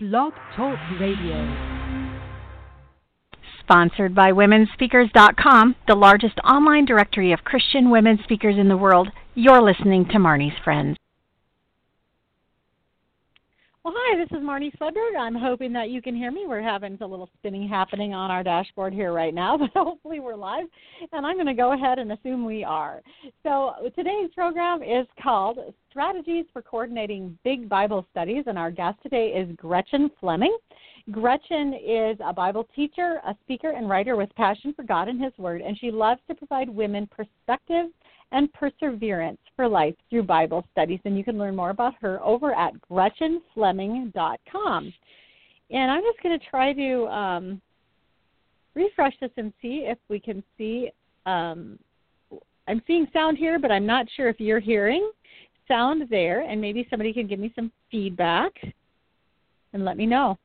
Blog Talk Radio. Sponsored by WomenSpeakers.com, the largest online directory of Christian women speakers in the world. You're listening to Marnie's Friends. Well, hi, this is Marnie Swedberg. I'm hoping that you can hear me. We're having a little spinning happening on our dashboard here right now, but hopefully we're live. And I'm going to go ahead and assume we are. So today's program is called Strategies for Coordinating Big Bible Studies, and our guest today is Gretchen Fleming. Gretchen is a Bible teacher, a speaker, and writer with passion for God and His Word, and she loves to provide women perspective and perseverance for life through Bible studies. And you can learn more about her over at GretchenFleming.com. And I'm just going to try to um, refresh this and see if we can see. Um, I'm seeing sound here, but I'm not sure if you're hearing sound there. And maybe somebody can give me some feedback and let me know.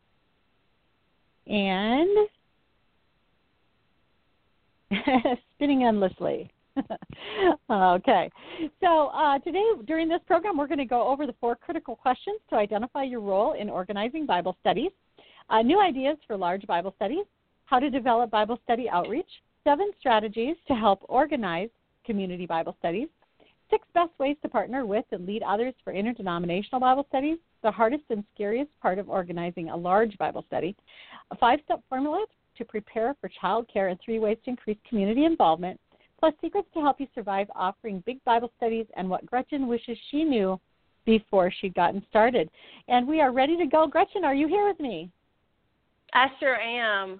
And spinning endlessly. okay. So uh, today, during this program, we're going to go over the four critical questions to identify your role in organizing Bible studies, uh, new ideas for large Bible studies, how to develop Bible study outreach, seven strategies to help organize community Bible studies, six best ways to partner with and lead others for interdenominational Bible studies, the hardest and scariest part of organizing a large Bible study, a five step formula to prepare for child care, and three ways to increase community involvement, plus secrets to help you survive offering big Bible studies and what Gretchen wishes she knew before she'd gotten started. And we are ready to go. Gretchen, are you here with me? I sure am.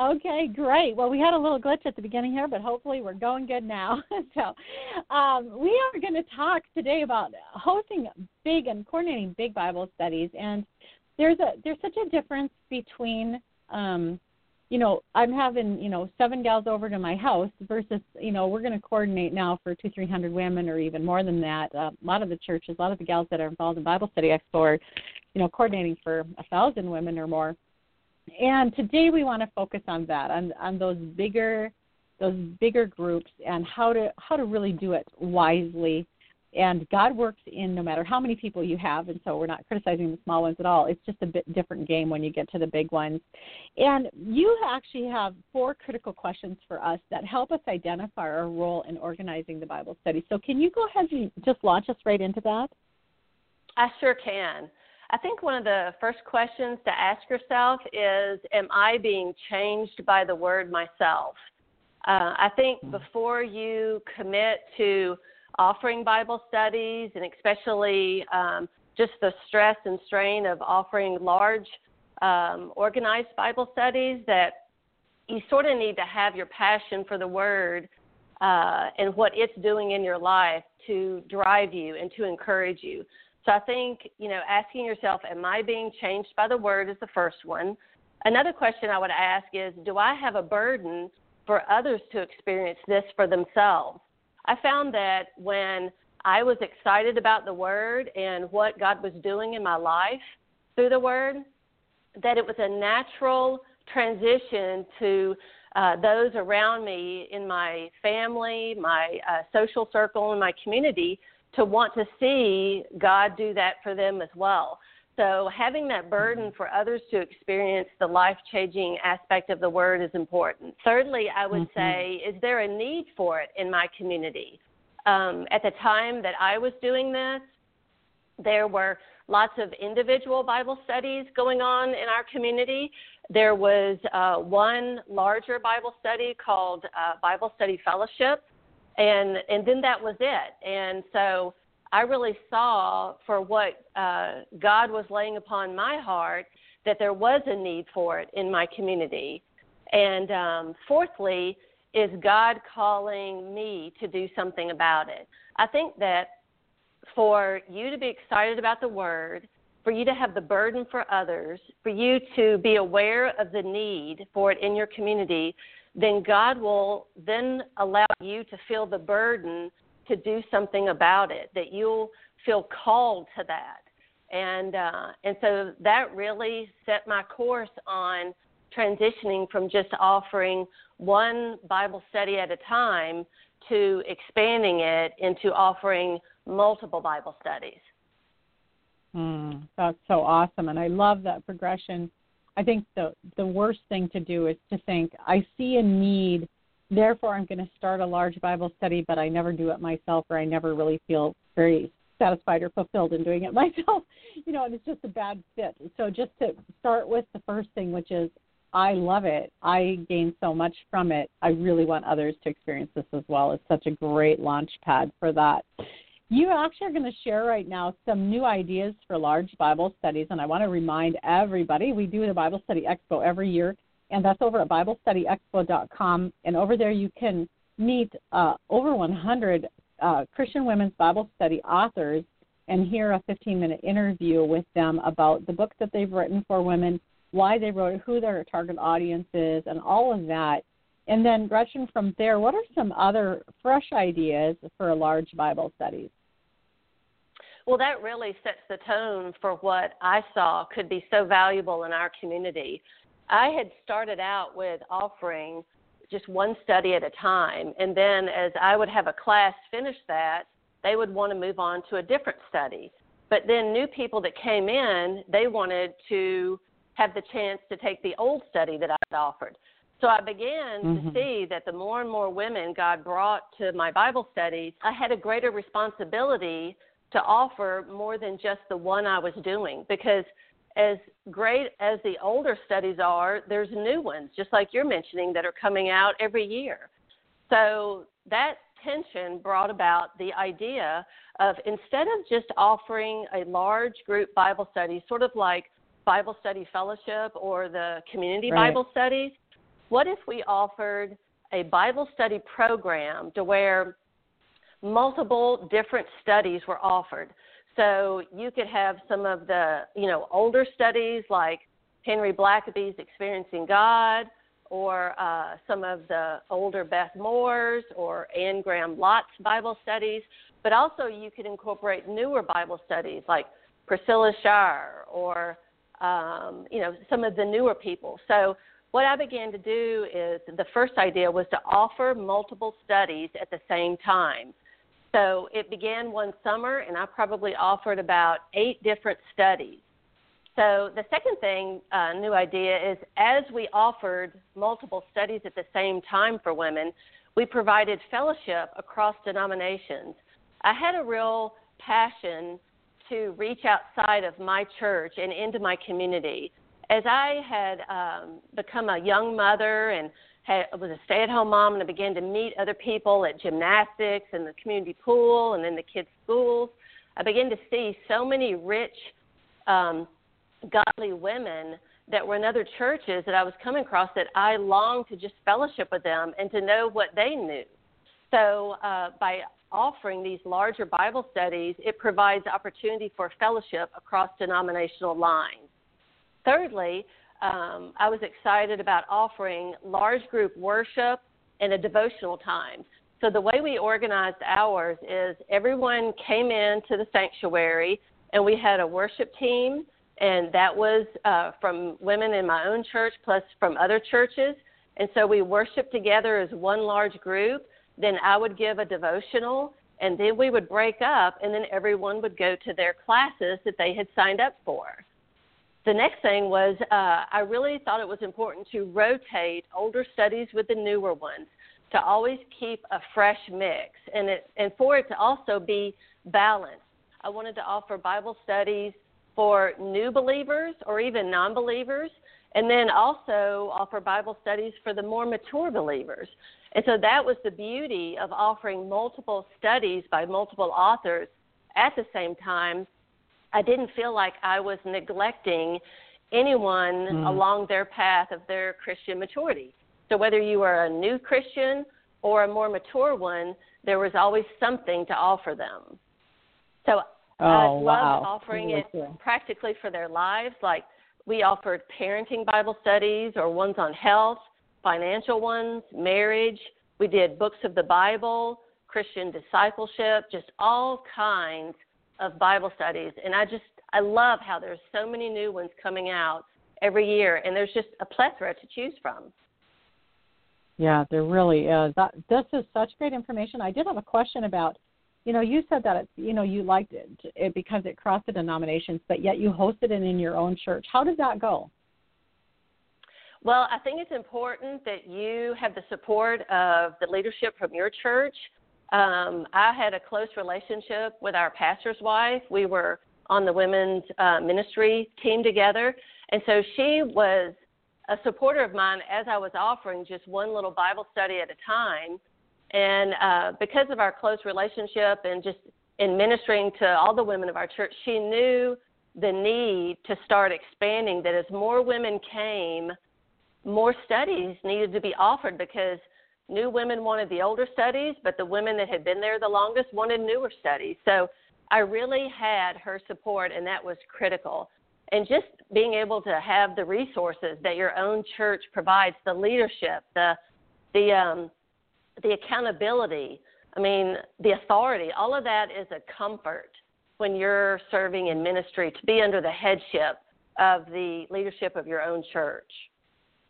Okay, great. Well, we had a little glitch at the beginning here, but hopefully we're going good now. so, um, we are going to talk today about hosting big and coordinating big Bible studies, and there's a there's such a difference between um, you know, I'm having, you know, seven gals over to my house versus, you know, we're going to coordinate now for two, three hundred women or even more than that. Uh, a lot of the churches, a lot of the gals that are involved in Bible Study Expo are, you know, coordinating for a thousand women or more. And today we want to focus on that, on on those bigger, those bigger groups, and how to how to really do it wisely and God works in no matter how many people you have, and so we're not criticizing the small ones at all. It's just a bit different game when you get to the big ones. And you actually have four critical questions for us that help us identify our role in organizing the Bible study. So can you go ahead and just launch us right into that? I sure can. I think one of the first questions to ask yourself is Am I being changed by the word myself? Uh, I think hmm. before you commit to offering Bible studies and especially um, just the stress and strain of offering large um, organized Bible studies that you sort of need to have your passion for the Word uh, and what it's doing in your life to drive you and to encourage you. So I think, you know, asking yourself, am I being changed by the Word is the first one. Another question I would ask is, do I have a burden for others to experience this for themselves? I found that when I was excited about the Word and what God was doing in my life through the Word, that it was a natural transition to uh, those around me in my family, my uh, social circle, and my community to want to see God do that for them as well. So, having that burden for others to experience the life changing aspect of the word is important. Thirdly, I would mm-hmm. say, is there a need for it in my community? Um, at the time that I was doing this, there were lots of individual Bible studies going on in our community. There was uh, one larger Bible study called uh, Bible Study Fellowship, and and then that was it. And so I really saw for what uh, God was laying upon my heart that there was a need for it in my community. And um, fourthly, is God calling me to do something about it? I think that for you to be excited about the Word, for you to have the burden for others, for you to be aware of the need for it in your community, then God will then allow you to feel the burden to do something about it, that you'll feel called to that. And uh, and so that really set my course on transitioning from just offering one Bible study at a time to expanding it into offering multiple Bible studies. Mm, that's so awesome, and I love that progression. I think the the worst thing to do is to think I see a need, therefore I'm going to start a large Bible study, but I never do it myself, or I never really feel very satisfied or fulfilled in doing it myself. You know, and it's just a bad fit. So just to start with the first thing, which is I love it. I gain so much from it. I really want others to experience this as well. It's such a great launch pad for that. You actually are going to share right now some new ideas for large Bible studies, and I want to remind everybody we do the Bible Study Expo every year, and that's over at BibleStudyExpo.com. And over there, you can meet uh, over 100 uh, Christian women's Bible study authors and hear a 15 minute interview with them about the books that they've written for women, why they wrote it, who their target audience is, and all of that. And then, Gretchen, from there, what are some other fresh ideas for large Bible studies? Well, that really sets the tone for what I saw could be so valuable in our community. I had started out with offering just one study at a time, and then as I would have a class finish that, they would want to move on to a different study. But then new people that came in, they wanted to have the chance to take the old study that I had offered. So I began mm-hmm. to see that the more and more women God brought to my Bible studies, I had a greater responsibility to offer more than just the one I was doing because as great as the older studies are, there's new ones, just like you're mentioning, that are coming out every year. So that tension brought about the idea of instead of just offering a large group Bible study, sort of like Bible Study Fellowship or the community right. Bible studies, what if we offered a Bible study program to where multiple different studies were offered. So you could have some of the, you know, older studies like Henry Blackaby's Experiencing God, or uh, some of the older Beth Moore's or Anne Graham Lotz Bible studies. But also you could incorporate newer Bible studies like Priscilla Shirer or, um, you know, some of the newer people. So what I began to do is the first idea was to offer multiple studies at the same time. So it began one summer, and I probably offered about eight different studies. So the second thing, uh, new idea is as we offered multiple studies at the same time for women, we provided fellowship across denominations. I had a real passion to reach outside of my church and into my community. As I had um, become a young mother and had, was a stay-at-home mom, and I began to meet other people at gymnastics and the community pool, and then the kids' schools. I began to see so many rich, um, godly women that were in other churches that I was coming across that I longed to just fellowship with them and to know what they knew. So uh, by offering these larger Bible studies, it provides opportunity for fellowship across denominational lines. Thirdly, um, I was excited about offering large group worship and a devotional time. So the way we organized ours is everyone came in to the sanctuary and we had a worship team, and that was uh, from women in my own church plus from other churches. And so we worshiped together as one large group. Then I would give a devotional, and then we would break up, and then everyone would go to their classes that they had signed up for the next thing was uh, I really thought it was important to rotate older studies with the newer ones to always keep a fresh mix and it and for it to also be balanced. I wanted to offer Bible studies for new believers or even non-believers and then also offer Bible studies for the more mature believers. And so that was the beauty of offering multiple studies by multiple authors at the same time I didn't feel like I was neglecting anyone mm. along their path of their Christian maturity. So whether you were a new Christian or a more mature one, there was always something to offer them. So oh, I loved wow. offering it practically for their lives. Like we offered parenting Bible studies or ones on health, financial ones, marriage. We did books of the Bible, Christian discipleship, just all kinds of Bible studies, and I just I love how there's so many new ones coming out every year, and there's just a plethora to choose from. Yeah, there really is. That this is such great information. I did have a question about, you know, you said that it's, you know, you liked it, it because it crossed the denominations, but yet you hosted it in your own church. How did that go? Well, I think it's important that you have the support of the leadership from your church. Um, I had a close relationship with our pastor's wife. We were on the women's uh, ministry team together, and so she was a supporter of mine as I was offering just one little Bible study at a time. And uh, because of our close relationship and just in ministering to all the women of our church, she knew the need to start expanding. That as more women came, more studies needed to be offered because new women wanted the older studies, but the women that had been there the longest wanted newer studies. So I really had her support, and that was critical. And just being able to have the resources that your own church provides, the leadership, the the um, the accountability, I mean, the authority, all of that is a comfort when you're serving in ministry to be under the headship of the leadership of your own church.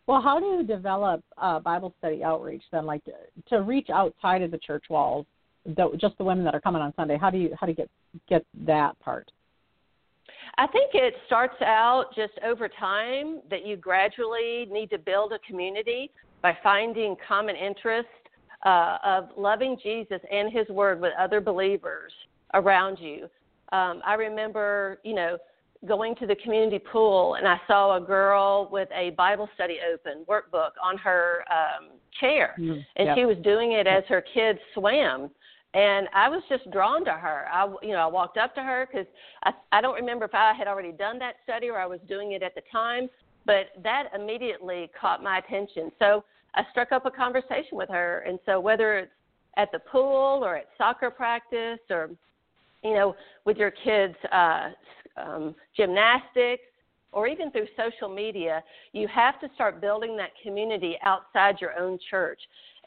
Well, how do you develop uh, Bible study outreach then, like to, to reach outside of the church walls, the, just the women that are coming on Sunday? How do you how do you get get that part? I think it starts out just over time that you gradually need to build a community by finding common interest uh, of loving Jesus and His Word with other believers around you. Um, I remember, you know, going to the community pool and I saw a girl with a Bible study open workbook on her um, chair, mm, and yep. she was doing it as her kids swam. And I was just drawn to her. I, you know, I walked up to her because I, I don't remember if I had already done that study or I was doing it at the time, but that immediately caught my attention. So I struck up a conversation with her. And so whether it's at the pool or at soccer practice or, you know, with your kids' uh, um, gymnastics, or even through social media, you have to start building that community outside your own church.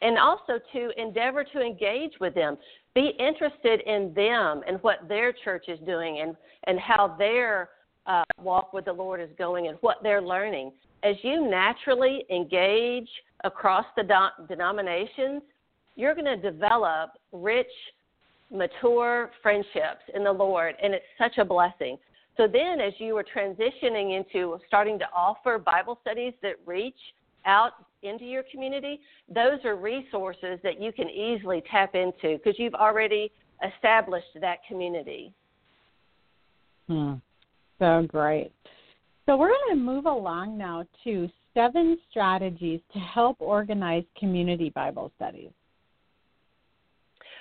And also to endeavor to engage with them. Be interested in them and what their church is doing and, and how their uh, walk with the Lord is going and what they're learning. As you naturally engage across the do- denominations, you're going to develop rich, mature friendships in the Lord, and it's such a blessing. So then, as you are transitioning into starting to offer Bible studies that reach out into your community, those are resources that you can easily tap into because you've already established that community. Hmm. So great. So we're going to move along now to seven strategies to help organize community Bible studies.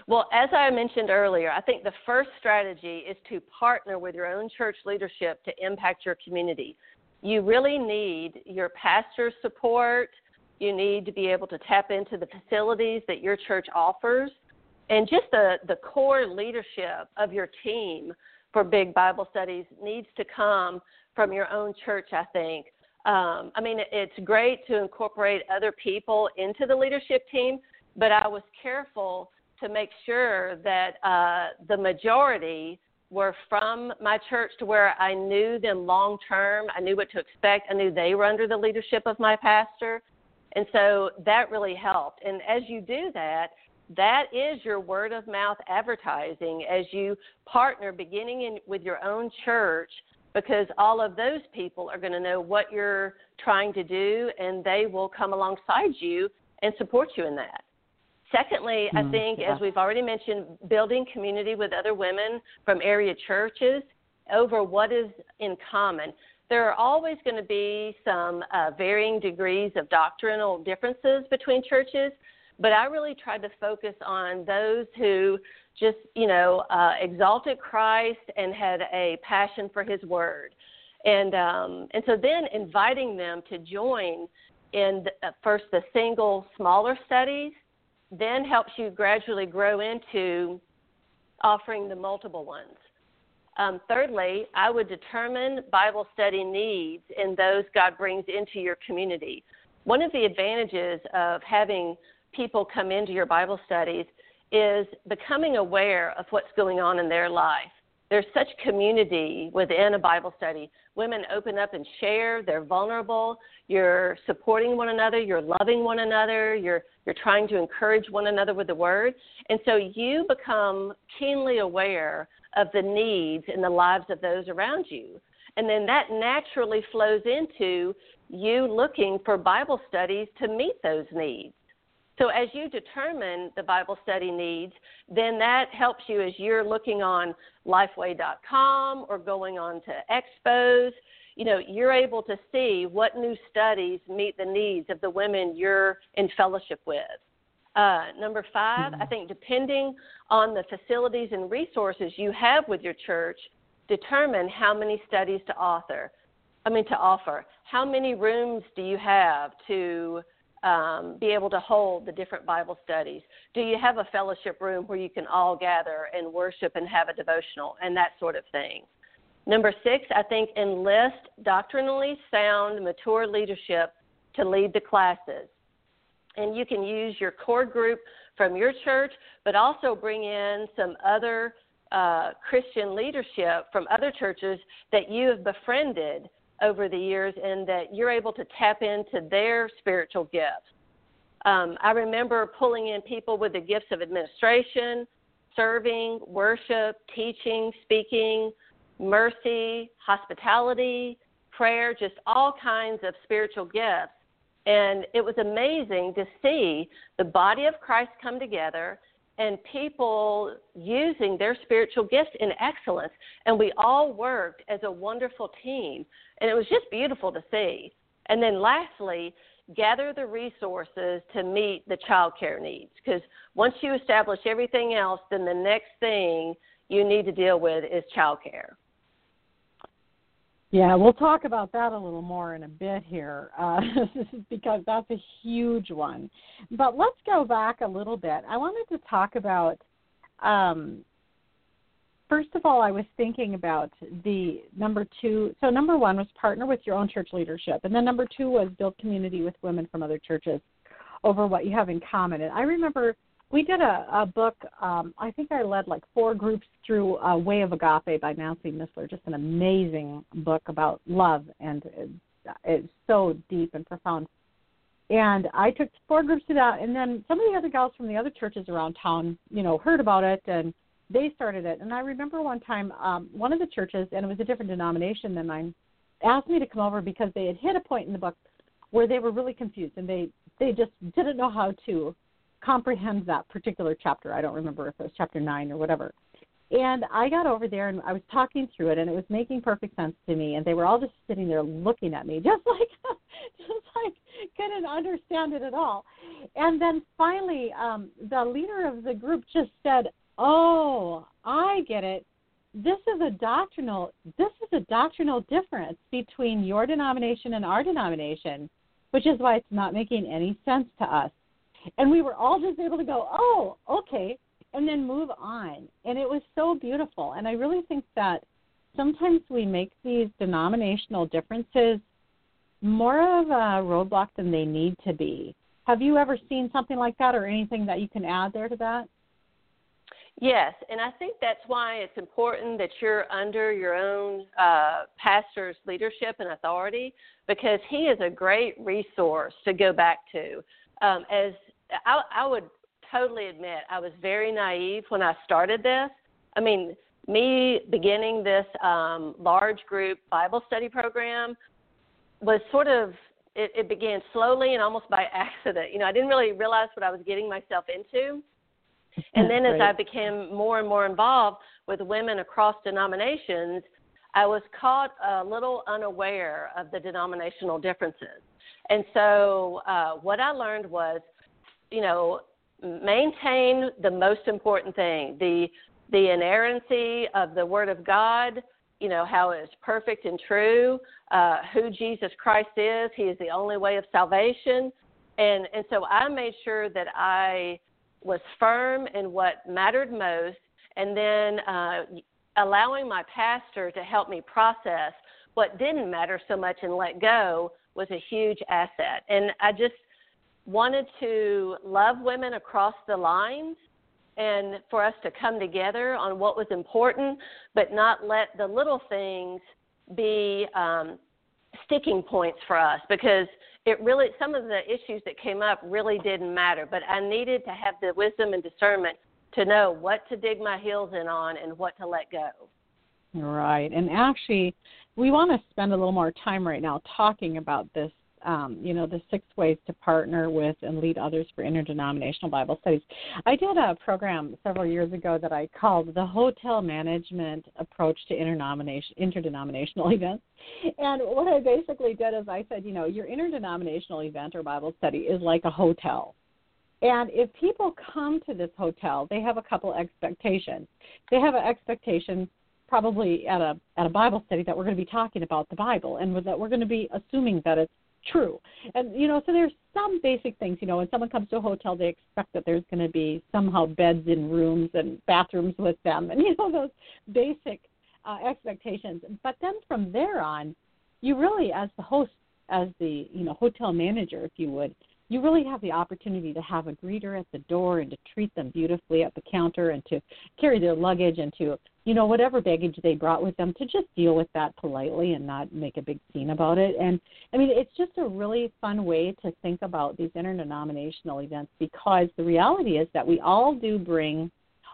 Well, as I mentioned earlier, I think the first strategy is to partner with your own church leadership to impact your community. You really need your pastor's support. You need to be able to tap into the facilities that your church offers. And just the, the core leadership of your team for big Bible studies needs to come from your own church, I think. Um, I mean, it's great to incorporate other people into the leadership team, but I was careful to make sure that uh, the majority were from my church to where I knew them long term. I knew what to expect. I knew they were under the leadership of my pastor. And so that really helped. And as you do that, that is your word of mouth advertising as you partner beginning in, with your own church because all of those people are going to know what you're trying to do and they will come alongside you and support you in that. Secondly, mm, I think, yeah. as we've already mentioned, building community with other women from area churches over what is in common. There are always going to be some uh, varying degrees of doctrinal differences between churches, but I really tried to focus on those who just, you know, uh, exalted Christ and had a passion for his word. And, um, and so then inviting them to join in the, uh, first the single smaller studies then helps you gradually grow into offering the multiple ones. Um, thirdly, I would determine Bible study needs in those God brings into your community. One of the advantages of having people come into your Bible studies is becoming aware of what's going on in their life. There's such community within a Bible study. Women open up and share, they're vulnerable, you're supporting one another, you're loving one another, you're you're trying to encourage one another with the word. And so you become keenly aware of the needs in the lives of those around you. And then that naturally flows into you looking for Bible studies to meet those needs. So as you determine the Bible study needs, then that helps you as you're looking on lifeway.com or going on to expos. You know, you're able to see what new studies meet the needs of the women you're in fellowship with. Uh, number 5 mm-hmm. I think depending on the facilities and resources you have with your church, determine how many studies to author. I mean, to offer. How many rooms do you have to um, be able to hold the different Bible studies? Do you have a fellowship room where you can all gather and worship and have a devotional and that sort of thing? Number six, I think enlist doctrinally sound, mature leadership to lead the classes. And you can use your core group from your church, but also bring in some other uh, Christian leadership from other churches that you have befriended over the years and that you're able to tap into their spiritual gifts. Um, I remember pulling in people with the gifts of administration, serving, worship, teaching, speaking, mercy, hospitality, prayer, just all kinds of spiritual gifts. And it was amazing to see the body of Christ come together and people using their spiritual gifts in excellence. And we all worked as a wonderful team. And it was just beautiful to see. And then lastly, gather the resources to meet the child care needs. Because once you establish everything else, then the next thing you need to deal with is child care. Yeah, we'll talk about that a little more in a bit here, uh, because that's a huge one. But let's go back a little bit. I wanted to talk about, um, first of all, I was thinking about the number two. So, number one was partner with your own church leadership. And then number two was build community with women from other churches over what you have in common. And I remember we did a, a book. Um, I think I led like four groups through uh, Way of Agape by Nancy Missler. Just an amazing book about love, and it's, it's so deep and profound. And I took four groups to that, and then some of the other gals from the other churches around town, you know, heard about it and they started it. And I remember one time, um, one of the churches, and it was a different denomination than mine, asked me to come over because they had hit a point in the book where they were really confused and they they just didn't know how to comprehend that particular chapter. I don't remember if it was chapter nine or whatever. And I got over there and I was talking through it and it was making perfect sense to me and they were all just sitting there looking at me just like just like couldn't understand it at all. And then finally um the leader of the group just said, "Oh, I get it. This is a doctrinal this is a doctrinal difference between your denomination and our denomination, which is why it's not making any sense to us." And we were all just able to go, oh, okay, and then move on. And it was so beautiful. And I really think that sometimes we make these denominational differences more of a roadblock than they need to be. Have you ever seen something like that or anything that you can add there to that? Yes, and I think that's why it's important that you're under your own uh, pastor's leadership and authority because he is a great resource to go back to. Um, as I, I would totally admit I was very naive when I started this. I mean, me beginning this um, large group Bible study program was sort of it, it began slowly and almost by accident. You know, I didn't really realize what I was getting myself into. And then as I became more and more involved with women across denominations, I was caught a little unaware of the denominational differences. And so uh, what I learned was you know, maintain the most important thing the the inerrancy of the Word of God. You know how it's perfect and true. Uh, who Jesus Christ is. He is the only way of salvation. And and so I made sure that I was firm in what mattered most, and then uh, allowing my pastor to help me process what didn't matter so much and let go was a huge asset. And I just wanted to love women across the lines and for us to come together on what was important, but not let the little things be um, sticking points for us because it really some of the issues that came up really didn't matter. But I needed to have the wisdom and discernment to know what to dig my heels in on and what to let go. Right. And actually, we want to spend a little more time right now talking about this um, you know, the six ways to partner with and lead others for interdenominational Bible studies. I did a program several years ago that I called the Hotel Management Approach to Interdenomination, Interdenominational Events. And what I basically did is I said, you know, your interdenominational event or Bible study is like a hotel. And if people come to this hotel, they have a couple expectations. They have an expectation probably at a at a Bible study that we're going to be talking about the Bible and that we're going to be assuming that it's true. And you know, so there's some basic things. You know, when someone comes to a hotel, they expect that there's going to be somehow beds in rooms and bathrooms with them, and you know those basic uh, expectations. But then from there on, you really, as the host, as the you know hotel manager, if you would, you really have the opportunity to have a greeter at the door and to treat them beautifully at the counter and to carry their luggage and to you know whatever baggage they brought with them to just deal with that politely and not make a big scene about it. And i mean it's just a really fun way to think about these interdenominational events because the reality is that we all do bring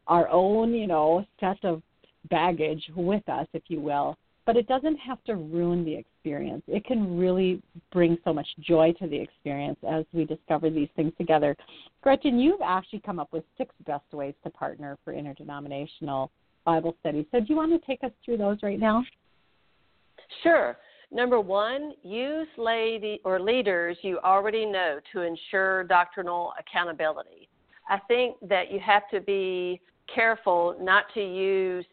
our own you know set of baggage with us if you will but it doesn't have to ruin the experience. It can really bring so much joy to the experience as we discover these things together. Gretchen, you've actually come up with six best ways to partner for interdenominational Bible study. So do you want to take us through those right now? Sure. Number one, use lady or leaders you already know to ensure doctrinal accountability. I think that you have to be careful not to use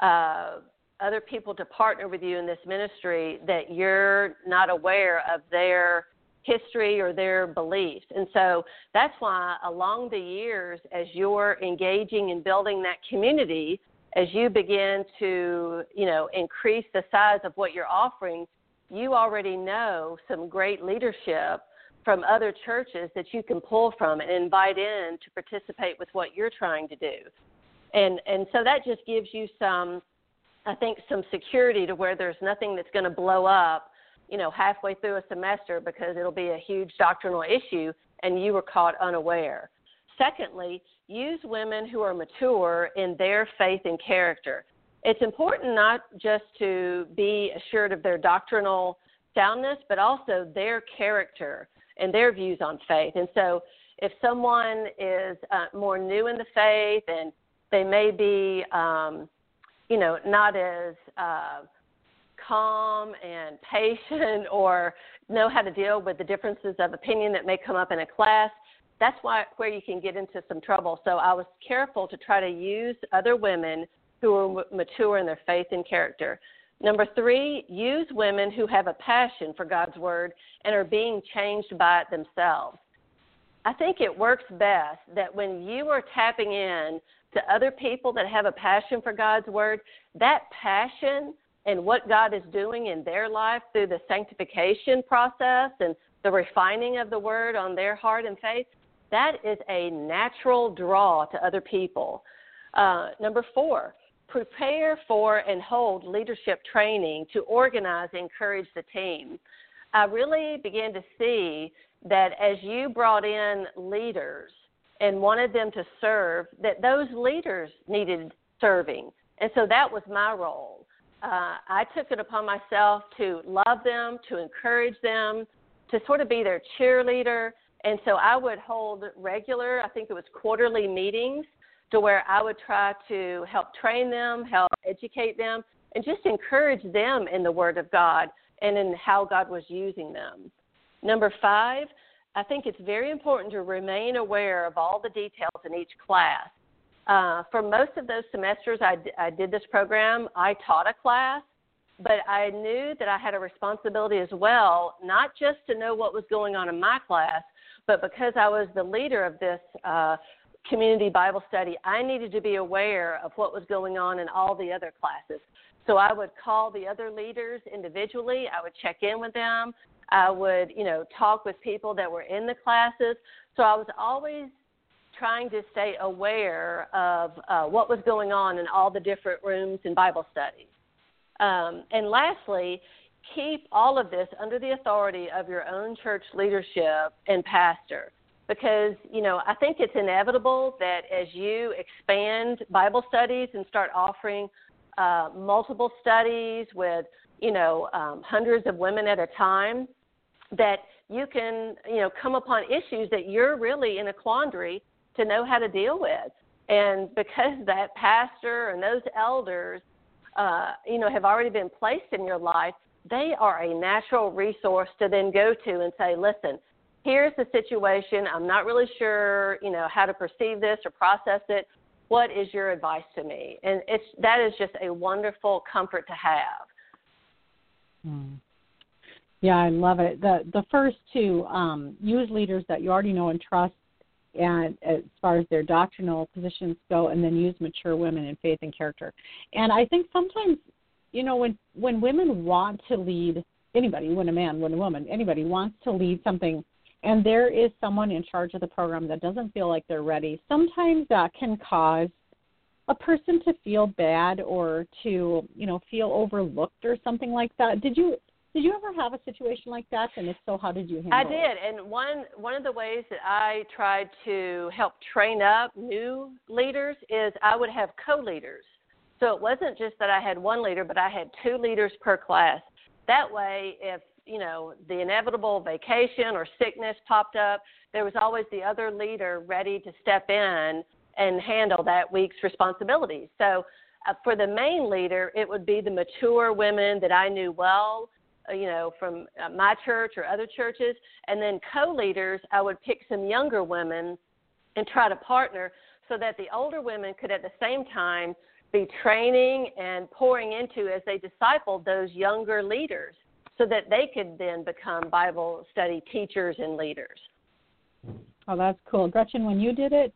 uh, other people to partner with you in this ministry that you're not aware of their history or their beliefs. And so that's why along the years, as you're engaging and building that community, as you begin to, you know, increase the size of what you're offering, you already know some great leadership from other churches that you can pull from and invite in to participate with what you're trying to do. And and so that just gives you some I think some security to where there's nothing that's going to blow up, you know, halfway through a semester because it'll be a huge doctrinal issue and you were caught unaware. Secondly, use women who are mature in their faith and character. It's important not just to be assured of their doctrinal soundness, but also their character and their views on faith. And so, if someone is uh, more new in the faith and they may be um, you know, not as uh, calm and patient or know how to deal with the differences of opinion that may come up in a class, that's why where you can get into some trouble. So I was careful to try to use other women who are mature in their faith and character. Number three, use women who have a passion for God's word and are being changed by it themselves. I think it works best that when you are tapping in to other people that have a passion for God's word, that passion and what God is doing in their life through the sanctification process and the refining of the word on their heart and faith, that is a natural draw to other people. Uh, number four, prepare for and hold leadership training to organize and encourage the team. I really began to see that as you brought in leaders and wanted them to serve, that those leaders needed serving. And so that was my role. Uh, I took it upon myself to love them, to encourage them, to sort of be their cheerleader. And so I would hold regular, I think it was quarterly meetings, to where I would try to help train them, help educate them, and just encourage them in the Word of God and in how God was using them. Number five, I think it's very important to remain aware of all the details in each class. Uh, for most of those semesters I, d- I did this program, I taught a class, but I knew that I had a responsibility as well, not just to know what was going on in my class, but because I was the leader of this uh, community Bible study, I needed to be aware of what was going on in all the other classes. So I would call the other leaders individually, I would check in with them, I would, you know, talk with people that were in the classes. So I was always trying to stay aware of uh, what was going on in all the different rooms in Bible studies. Um, and lastly, keep all of this under the authority of your own church leadership and pastor. Because, you know, I think it's inevitable that as you expand Bible studies and start offering uh, multiple studies with, you know, um, hundreds of women at a time, that you can, you know, come upon issues that you're really in a quandary to know how to deal with. And because that pastor and those elders, uh, you know, have already been placed in your life, they are a natural resource to then go to and say, listen, here's the situation. I'm not really sure, you know, how to perceive this or process it. What is your advice to me? And it's that is just a wonderful comfort to have. Hmm. Yeah, I love it. The the first two um, use leaders that you already know and trust, and as far as their doctrinal positions go, and then use mature women in faith and character. And I think sometimes, you know, when when women want to lead anybody, when a man, when a woman, anybody wants to lead something, and there is someone in charge of the program that doesn't feel like they're ready, sometimes that can cause a person to feel bad or to you know feel overlooked or something like that did you did you ever have a situation like that? And if so, how did you handle it? I did. And one one of the ways that I tried to help train up new leaders is I would have co-leaders. So it wasn't just that I had one leader, but I had two leaders per class. That way, if you know the inevitable vacation or sickness popped up, there was always the other leader ready to step in and handle that week's responsibilities. So uh, for the main leader, it would be the mature women that I knew well you know, from uh, my church or other churches. And then co leaders, I would pick some younger women and try to partner so that the older women could at the same time be training and pouring into as they discipled those younger leaders so that they could then become Bible study teachers and leaders. Oh, that's cool. Gretchen, when you did it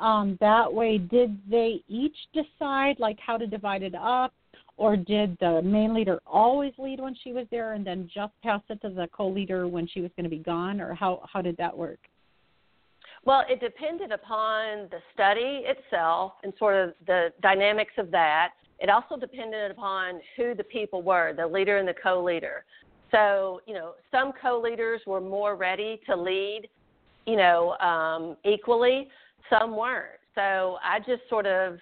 um, that way, did they each decide like how to divide it up? Or did the main leader always lead when she was there and then just pass it to the co-leader when she was going to be gone or how how did that work? Well it depended upon the study itself and sort of the dynamics of that. It also depended upon who the people were the leader and the co-leader. So you know some co-leaders were more ready to lead you know um, equally. Some weren't. So i just sort of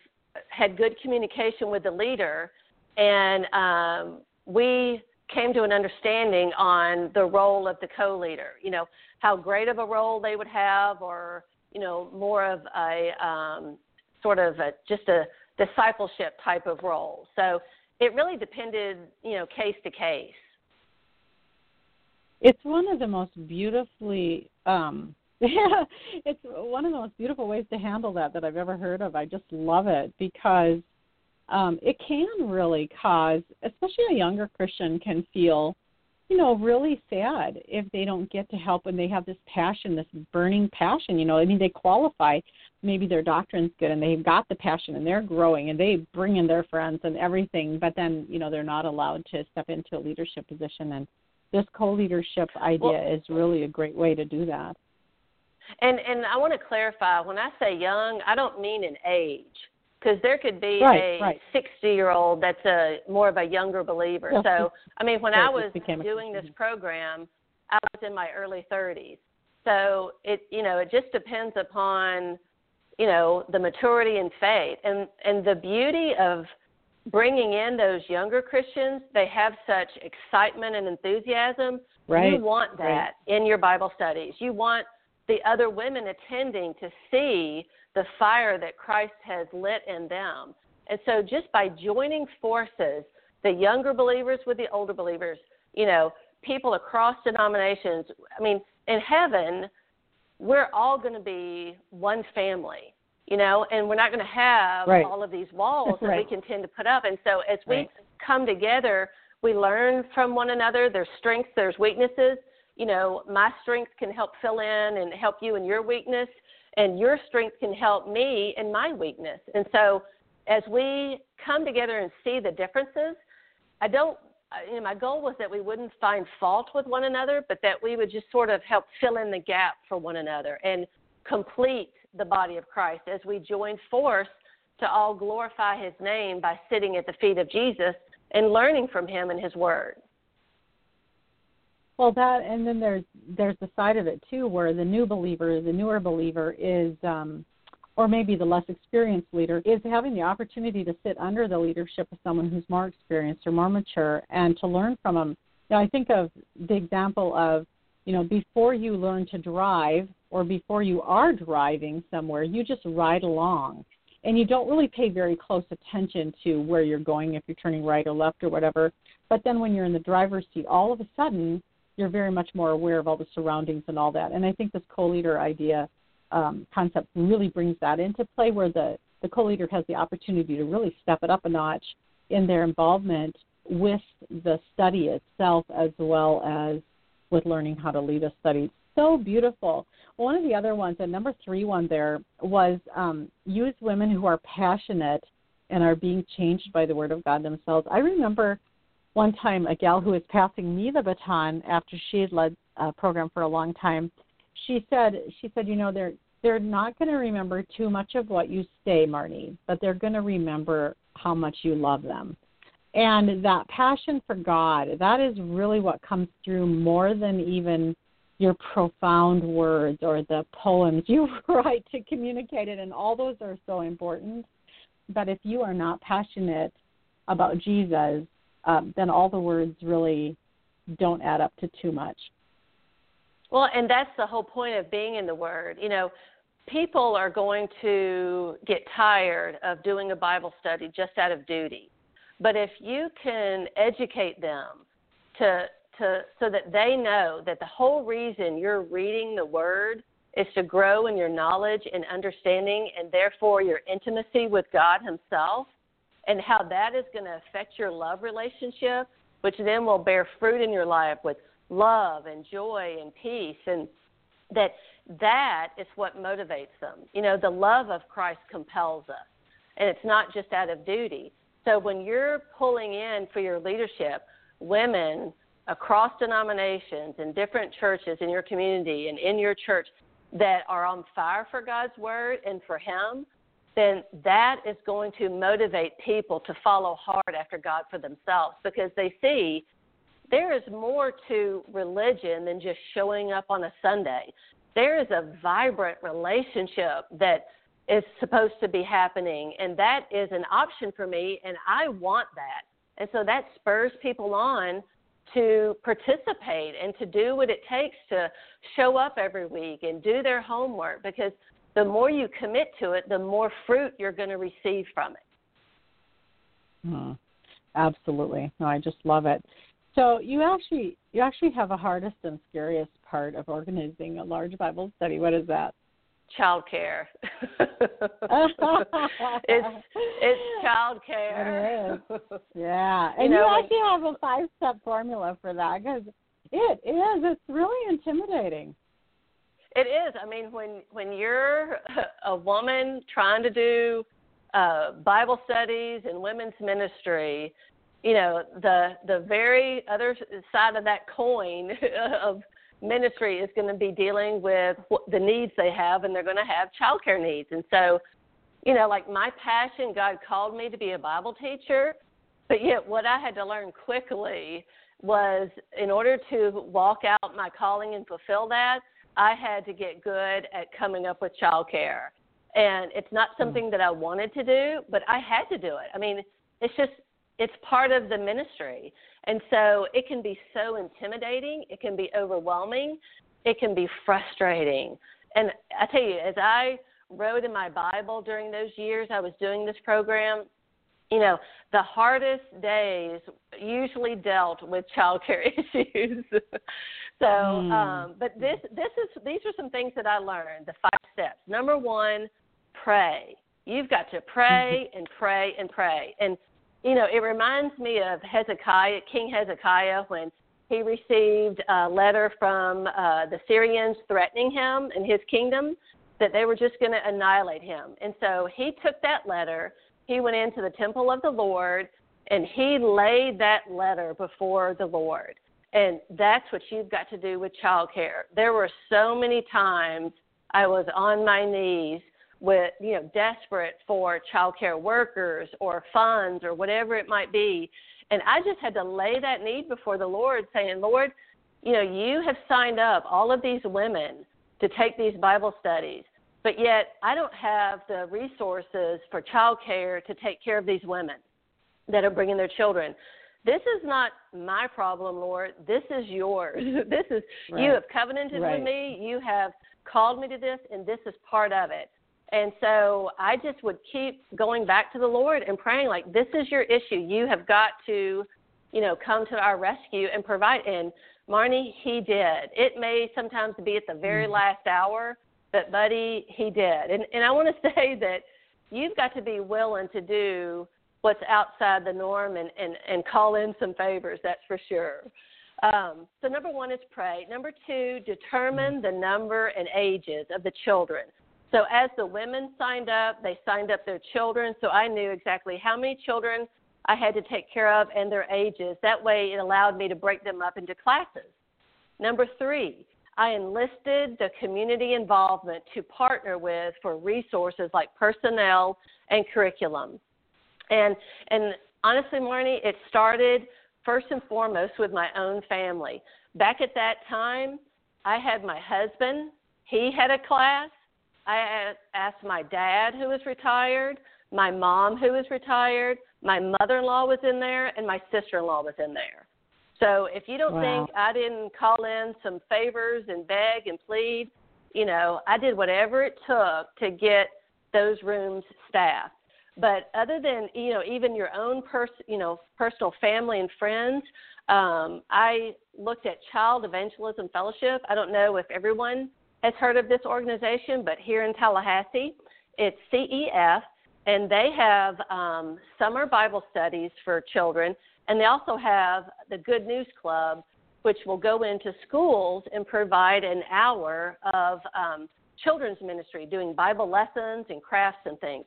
had good communication with the leader and um, we came to an understanding on the role of the co-leader. You know, how great of a role they would have, or you know, more of a um, sort of a, just a discipleship type of role. So it really depended, you know, case to case. It's one of the most beautifully um yeah, it's one of the most beautiful ways to handle that that I've ever heard of. I just love it because um, it can really cause, especially a younger Christian can feel, you know, really sad if they don't get to help when they have this passion, this burning passion. You know, I mean, they qualify. Maybe their doctrine's good and they've got the passion and they're growing and they bring in their friends and everything, but then, you know, they're not allowed to step into a leadership position. And this co-leadership idea well, is really a great way to do that. And and I want to clarify when I say young, I don't mean in age because there could be right, a 60 year old that's a more of a younger believer. So, I mean, when yeah, I was doing this program, I was in my early 30s. So it, you know, it just depends upon, you know, the maturity and faith, and and the beauty of bringing in those younger Christians. They have such excitement and enthusiasm. Right. You want that right. in your Bible studies. You want the other women attending to see the fire that Christ has lit in them. And so just by joining forces, the younger believers with the older believers, you know, people across denominations, I mean, in heaven, we're all going to be one family, you know, and we're not going to have right. all of these walls that right. we can tend to put up. And so as we right. come together, we learn from one another. There's strengths, there's weaknesses. You know, my strength can help fill in and help you in your weakness and your strength can help me in my weakness. And so as we come together and see the differences, I don't you know my goal was that we wouldn't find fault with one another, but that we would just sort of help fill in the gap for one another and complete the body of Christ as we join force to all glorify his name by sitting at the feet of Jesus and learning from him and his word. Well, that and then there's there's the side of it too, where the new believer, the newer believer, is, um, or maybe the less experienced leader, is having the opportunity to sit under the leadership of someone who's more experienced or more mature, and to learn from them. Now, I think of the example of, you know, before you learn to drive or before you are driving somewhere, you just ride along and you don't really pay very close attention to where you're going if you're turning right or left or whatever. But then when you're in the driver's seat, all of a sudden you're very much more aware of all the surroundings and all that. And I think this co-leader idea um, concept really brings that into play, where the the co-leader has the opportunity to really step it up a notch in their involvement with the study itself, as well as with learning how to lead a study. So beautiful. One of the other ones, the number three one there, was um, use women who are passionate and are being changed by the Word of God themselves. I remember one time a gal who was passing me the baton after she had led a program for a long time. She said, she said, you know, they're they're not going to remember too much of what you say, Marnie, but they're going to remember how much you love them. And that passion for God, that is really what comes through more than even your profound words or the poems you write to communicate it. And all those are so important. But if you are not passionate about Jesus, um, then all the words really don't add up to too much. Well, and that's the whole point of being in the Word. You know, people are going to get tired of doing a Bible study just out of duty. But if you can educate them to to so that they know that the whole reason you're reading the word is to grow in your knowledge and understanding and therefore your intimacy with God himself and how that is going to affect your love relationship which then will bear fruit in your life with love and joy and peace and that that is what motivates them. You know, the love of Christ compels us. And it's not just out of duty. So when you're pulling in for your leadership women across denominations and different churches in your community and in your church that are on fire for God's word and for Him, then that is going to motivate people to follow hard after God for themselves because they see there is more to religion than just showing up on a Sunday. There is a vibrant relationship that is supposed to be happening, and that is an option for me, and I want that. And so that spurs people on to participate and to do what it takes to show up every week and do their homework because the more you commit to it, the more fruit you're going to receive from it. Hmm. Absolutely. No, I just love it. So you actually you actually have a hardest and scariest part of organizing a large Bible study. What is that? child care. it's it's child care. It is. Yeah, and you, know, you actually have a five step formula for that because it is. It's really intimidating. It is. I mean, when when you're a woman trying to do uh, Bible studies and women's ministry, you know the the very other side of that coin of ministry is going to be dealing with what, the needs they have, and they're going to have childcare needs. And so, you know, like my passion, God called me to be a Bible teacher, but yet what I had to learn quickly was in order to walk out my calling and fulfill that, I had to get good at coming up with childcare. And it's not hmm. something that I wanted to do, but I had to do it. I mean, it's just it's part of the ministry. And so it can be so intimidating, it can be overwhelming, it can be frustrating. And I tell you, as I wrote in my Bible during those years I was doing this program, you know, the hardest days usually dealt with childcare issues. So, mm. um, but this this is these are some things that I learned. The five steps. Number one, pray. You've got to pray and pray and pray. And you know, it reminds me of Hezekiah, King Hezekiah, when he received a letter from uh, the Syrians threatening him and his kingdom that they were just going to annihilate him. And so he took that letter, he went into the temple of the Lord, and he laid that letter before the Lord. And that's what you've got to do with childcare. There were so many times I was on my knees with you know desperate for child care workers or funds or whatever it might be and i just had to lay that need before the lord saying lord you know you have signed up all of these women to take these bible studies but yet i don't have the resources for child care to take care of these women that are bringing their children this is not my problem lord this is yours this is right. you have covenanted right. with me you have called me to this and this is part of it and so I just would keep going back to the Lord and praying, like, this is your issue. You have got to, you know, come to our rescue and provide. And Marnie, he did. It may sometimes be at the very mm-hmm. last hour, but buddy, he did. And and I want to say that you've got to be willing to do what's outside the norm and and and call in some favors. That's for sure. Um, so number one is pray. Number two, determine the number and ages of the children. So as the women signed up, they signed up their children. So I knew exactly how many children I had to take care of and their ages. That way, it allowed me to break them up into classes. Number three, I enlisted the community involvement to partner with for resources like personnel and curriculum. And and honestly, Marnie, it started first and foremost with my own family. Back at that time, I had my husband. He had a class. I asked my dad, who was retired, my mom, who was retired, my mother in law was in there, and my sister in law was in there. So if you don't wow. think I didn't call in some favors and beg and plead, you know, I did whatever it took to get those rooms staffed. But other than you know, even your own person, you know, personal family and friends, um, I looked at Child Evangelism Fellowship. I don't know if everyone has heard of this organization, but here in Tallahassee, it's CEF, and they have um, summer Bible studies for children, and they also have the Good News Club, which will go into schools and provide an hour of um, children's ministry, doing Bible lessons and crafts and things.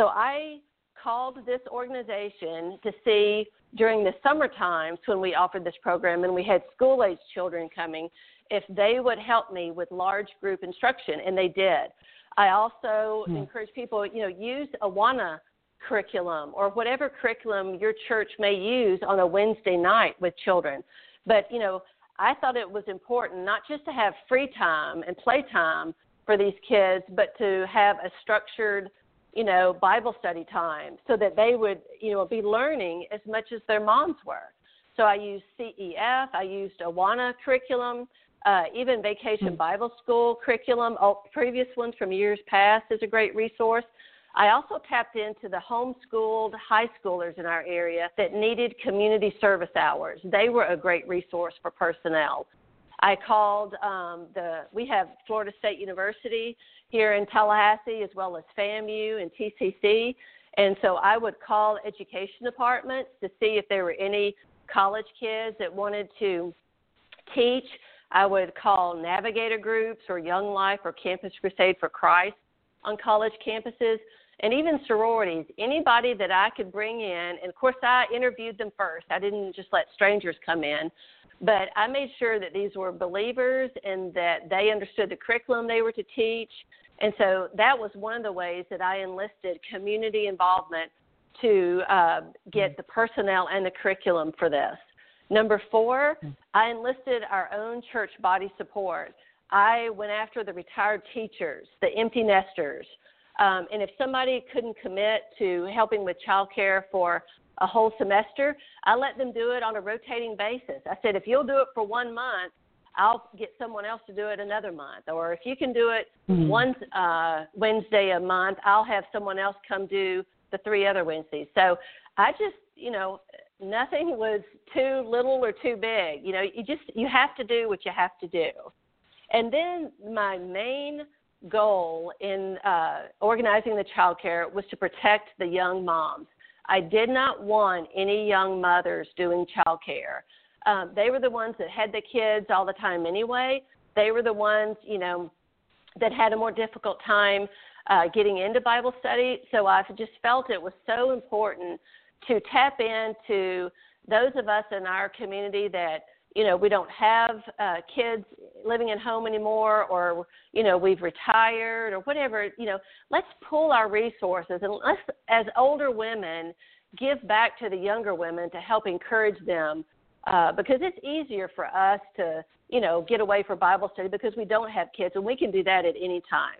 So I called this organization to see during the summer times when we offered this program and we had school age children coming if they would help me with large group instruction, and they did. I also mm. encourage people, you know, use Awana curriculum or whatever curriculum your church may use on a Wednesday night with children. But, you know, I thought it was important not just to have free time and play time for these kids, but to have a structured, you know, Bible study time so that they would, you know, be learning as much as their moms were. So I used CEF, I used Awana curriculum, uh, even Vacation mm-hmm. Bible School curriculum, oh, previous ones from years past, is a great resource. I also tapped into the homeschooled high schoolers in our area that needed community service hours. They were a great resource for personnel. I called um, the, we have Florida State University here in Tallahassee as well as FAMU and TCC. And so I would call education departments to see if there were any college kids that wanted to teach I would call navigator groups or Young Life or Campus Crusade for Christ on college campuses and even sororities, anybody that I could bring in. And of course, I interviewed them first. I didn't just let strangers come in, but I made sure that these were believers and that they understood the curriculum they were to teach. And so that was one of the ways that I enlisted community involvement to uh, get the personnel and the curriculum for this. Number four, hmm. I enlisted our own church body support. I went after the retired teachers, the empty nesters. Um, and if somebody couldn't commit to helping with childcare for a whole semester, I let them do it on a rotating basis. I said, if you'll do it for one month, I'll get someone else to do it another month. Or if you can do it mm-hmm. one uh, Wednesday a month, I'll have someone else come do the three other Wednesdays. So I just, you know, nothing was too little or too big. You know, you just you have to do what you have to do. And then my main goal in uh, organizing the child care was to protect the young moms. I did not want any young mothers doing child care. Um, they were the ones that had the kids all the time anyway. They were the ones, you know, that had a more difficult time uh, getting into Bible study. So I just felt it was so important to tap into those of us in our community that you know we don't have uh, kids living at home anymore or you know we've retired or whatever you know let's pull our resources and let's as older women give back to the younger women to help encourage them. Uh, because it's easier for us to you know get away for bible study because we don't have kids and we can do that at any time.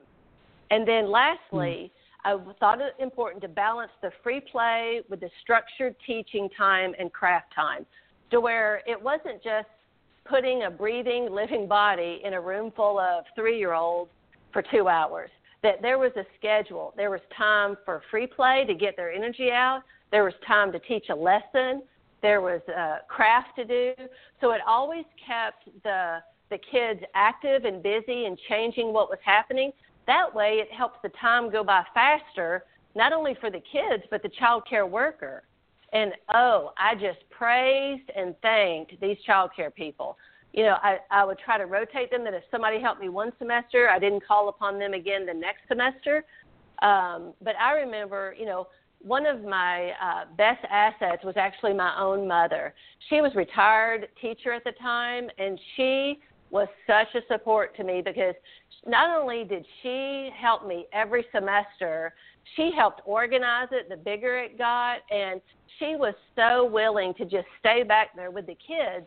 And then lastly mm. i thought it important to balance the free play with the structured teaching time and craft time to where it wasn't just putting a breathing, living body in a room full of three year olds for two hours. That there was a schedule. There was time for free play to get their energy out. There was time to teach a lesson. There was a craft to do. So it always kept the the kids active and busy and changing what was happening. That way, it helps the time go by faster, not only for the kids but the child care worker. And oh, I just praised and thanked these child care people. You know, I, I would try to rotate them that if somebody helped me one semester, I didn't call upon them again the next semester. Um, but I remember, you know, one of my uh, best assets was actually my own mother. She was retired teacher at the time, and she was such a support to me because not only did she help me every semester, she helped organize it the bigger it got, and she was so willing to just stay back there with the kids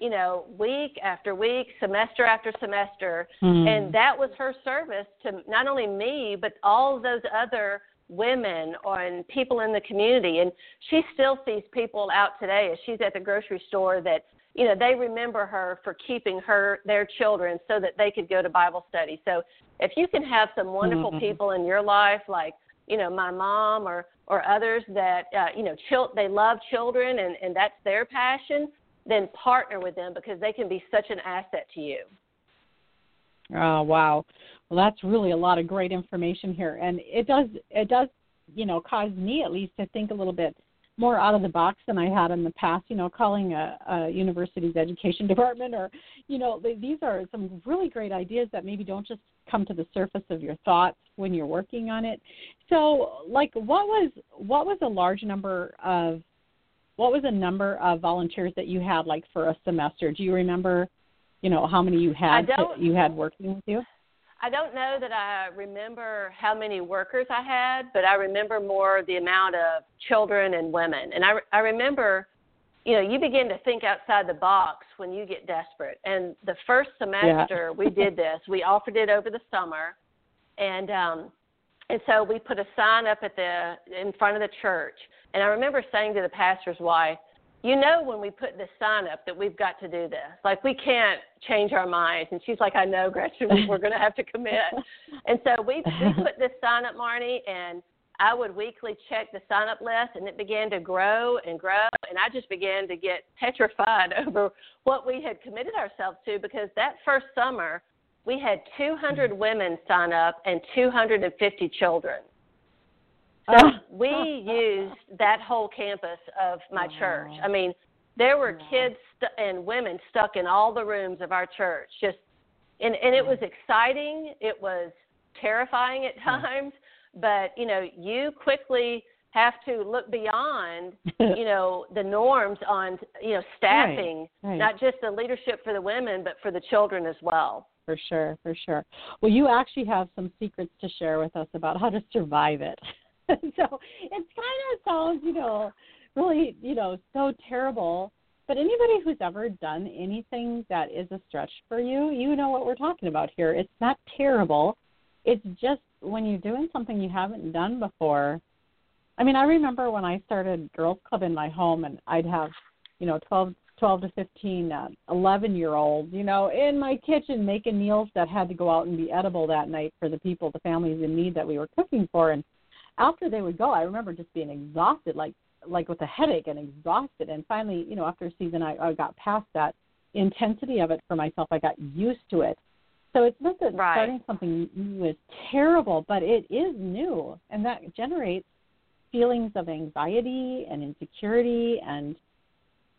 you know, week after week, semester after semester. Mm. And that was her service to not only me, but all those other women and people in the community. And she still sees people out today as she's at the grocery store that, you know, they remember her for keeping her their children so that they could go to Bible study. So if you can have some wonderful mm-hmm. people in your life like you know my mom or or others that uh, you know chil- they love children and and that's their passion then partner with them because they can be such an asset to you. Oh wow. Well that's really a lot of great information here. And it does it does you know cause me at least to think a little bit more out of the box than I had in the past. You know, calling a, a university's education department, or you know, these are some really great ideas that maybe don't just come to the surface of your thoughts when you're working on it. So, like, what was what was a large number of what was a number of volunteers that you had like for a semester? Do you remember, you know, how many you had you had working with you? I don't know that I remember how many workers I had, but I remember more the amount of children and women. And I I remember you know, you begin to think outside the box when you get desperate. And the first semester yeah. we did this. We offered it over the summer, and um, and so we put a sign up at the in front of the church. And I remember saying to the pastor's wife, "You know, when we put this sign up, that we've got to do this. Like we can't change our minds." And she's like, "I know, Gretchen. We're going to have to commit." and so we we put this sign up, Marnie, and I would weekly check the sign up list and it began to grow and grow and I just began to get petrified over what we had committed ourselves to because that first summer we had 200 mm-hmm. women sign up and 250 children. So oh. we used that whole campus of my church. I mean, there were kids st- and women stuck in all the rooms of our church. Just and and it was exciting. It was terrifying at times but you know you quickly have to look beyond you know the norms on you know staffing right, right. not just the leadership for the women but for the children as well for sure for sure well you actually have some secrets to share with us about how to survive it so it kind of sounds you know really you know so terrible but anybody who's ever done anything that is a stretch for you you know what we're talking about here it's not terrible it's just when you're doing something you haven't done before. I mean, I remember when I started girls club in my home, and I'd have, you know, 12, 12 to 15, uh, 11 year olds, you know, in my kitchen making meals that had to go out and be edible that night for the people, the families in need that we were cooking for. And after they would go, I remember just being exhausted, like like with a headache and exhausted. And finally, you know, after a season, I, I got past that intensity of it for myself. I got used to it. So it's not that right. starting something new is terrible, but it is new, and that generates feelings of anxiety and insecurity, and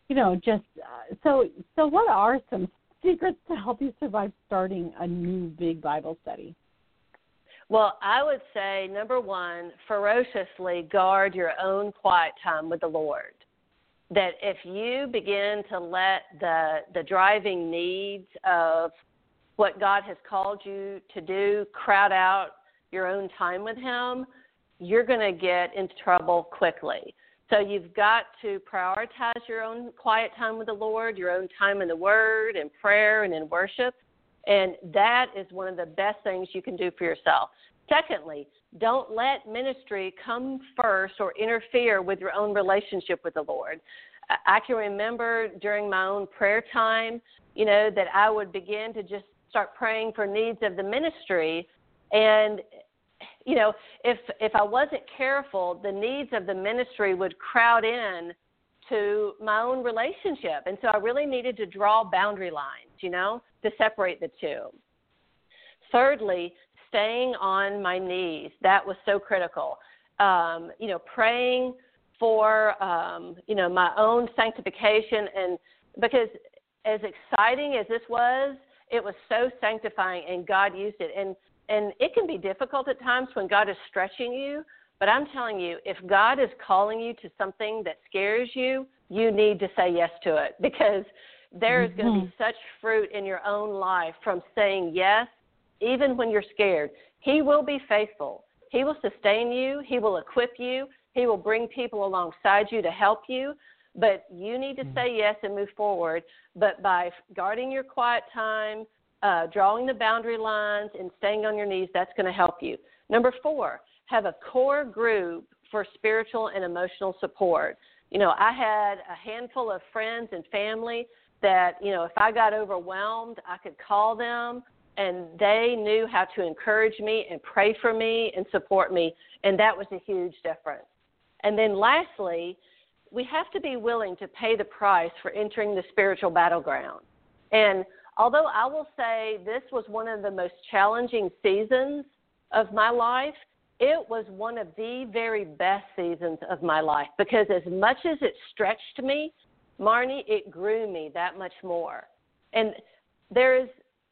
you know, just uh, so. So, what are some secrets to help you survive starting a new big Bible study? Well, I would say number one, ferociously guard your own quiet time with the Lord. That if you begin to let the the driving needs of what God has called you to do crowd out your own time with Him, you're going to get into trouble quickly. So you've got to prioritize your own quiet time with the Lord, your own time in the Word and prayer and in worship. And that is one of the best things you can do for yourself. Secondly, don't let ministry come first or interfere with your own relationship with the Lord. I can remember during my own prayer time, you know, that I would begin to just start praying for needs of the ministry and you know, if if I wasn't careful, the needs of the ministry would crowd in to my own relationship. And so I really needed to draw boundary lines, you know, to separate the two. Thirdly, staying on my knees. That was so critical. Um, you know, praying for um, you know my own sanctification and because as exciting as this was, it was so sanctifying and God used it. And and it can be difficult at times when God is stretching you, but I'm telling you, if God is calling you to something that scares you, you need to say yes to it because there is mm-hmm. going to be such fruit in your own life from saying yes, even when you're scared. He will be faithful. He will sustain you. He will equip you. He will bring people alongside you to help you. But you need to mm-hmm. say yes and move forward. But by guarding your quiet time, uh, drawing the boundary lines, and staying on your knees, that's going to help you. Number four, have a core group for spiritual and emotional support. You know, I had a handful of friends and family that, you know, if I got overwhelmed, I could call them and they knew how to encourage me and pray for me and support me. And that was a huge difference. And then lastly, we have to be willing to pay the price for entering the spiritual battleground. And although I will say this was one of the most challenging seasons of my life, it was one of the very best seasons of my life because as much as it stretched me, Marnie, it grew me that much more. And there is,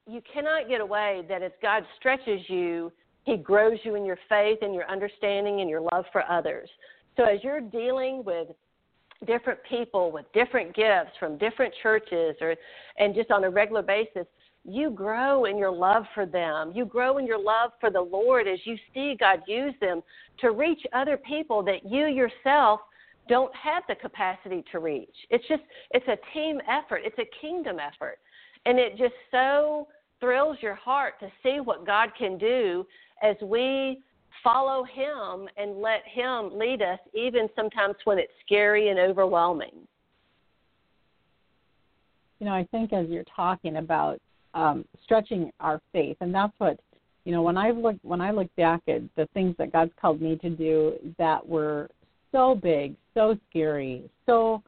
you cannot get away that as God stretches you, He grows you in your faith and your understanding and your love for others. So as you're dealing with different people with different gifts from different churches or and just on a regular basis you grow in your love for them. You grow in your love for the lord as you see god use them to reach other people that you yourself don't have the capacity to reach. It's just it's a team effort. It's a kingdom effort. And it just so thrills your heart to see what god can do as we follow Him and let Him lead us, even sometimes when it's scary and overwhelming. You know, I think as you're talking about um, stretching our faith, and that's what you know when I look when I look back at the things that God's called me to do that were so big, so scary, so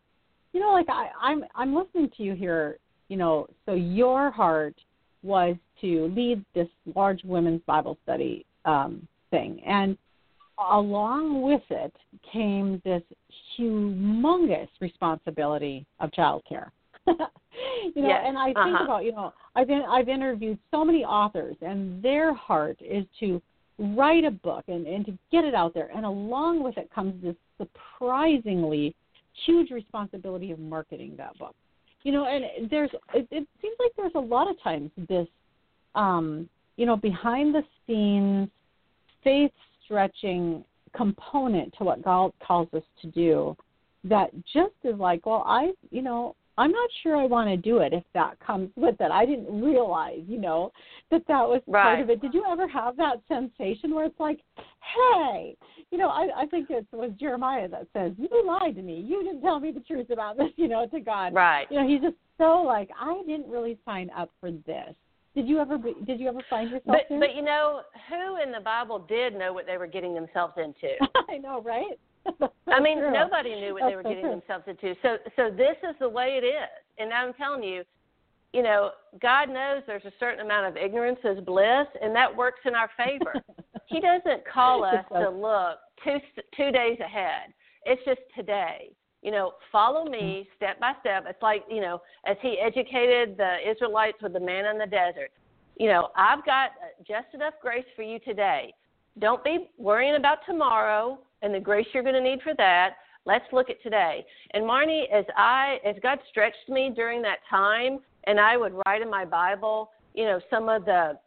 you know, like I, I'm I'm listening to you here. You know, so your heart was to lead this large women's Bible study um, thing. And along with it came this humongous responsibility of childcare. you know, yes. and I think uh-huh. about, you know, I've been, I've interviewed so many authors and their heart is to write a book and, and to get it out there. And along with it comes this surprisingly huge responsibility of marketing that book. You know, and there's it, it seems like there's a lot of times this um, you know, behind the scenes faith stretching component to what God calls us to do that just is like, well, I, you know, I'm not sure I want to do it if that comes with it. I didn't realize, you know, that that was right. part of it. Did you ever have that sensation where it's like, hey, you know, I, I think it was Jeremiah that says, you lied to me. You didn't tell me the truth about this, you know, to God. Right. You know, he's just so like, I didn't really sign up for this. Did you ever did you ever find yourself but, there? But you know, who in the Bible did know what they were getting themselves into? I know, right? I mean, true. nobody knew what That's they were so getting true. themselves into. So so this is the way it is. And I'm telling you, you know, God knows there's a certain amount of ignorance is bliss, and that works in our favor. he doesn't call us to look two two days ahead. It's just today you know, follow me mm-hmm. step by step. It's like, you know, as he educated the Israelites with the manna in the desert. You know, I've got just enough grace for you today. Don't be worrying about tomorrow and the grace you're going to need for that. Let's look at today. And Marnie, as I as God stretched me during that time, and I would write in my Bible, you know, some of the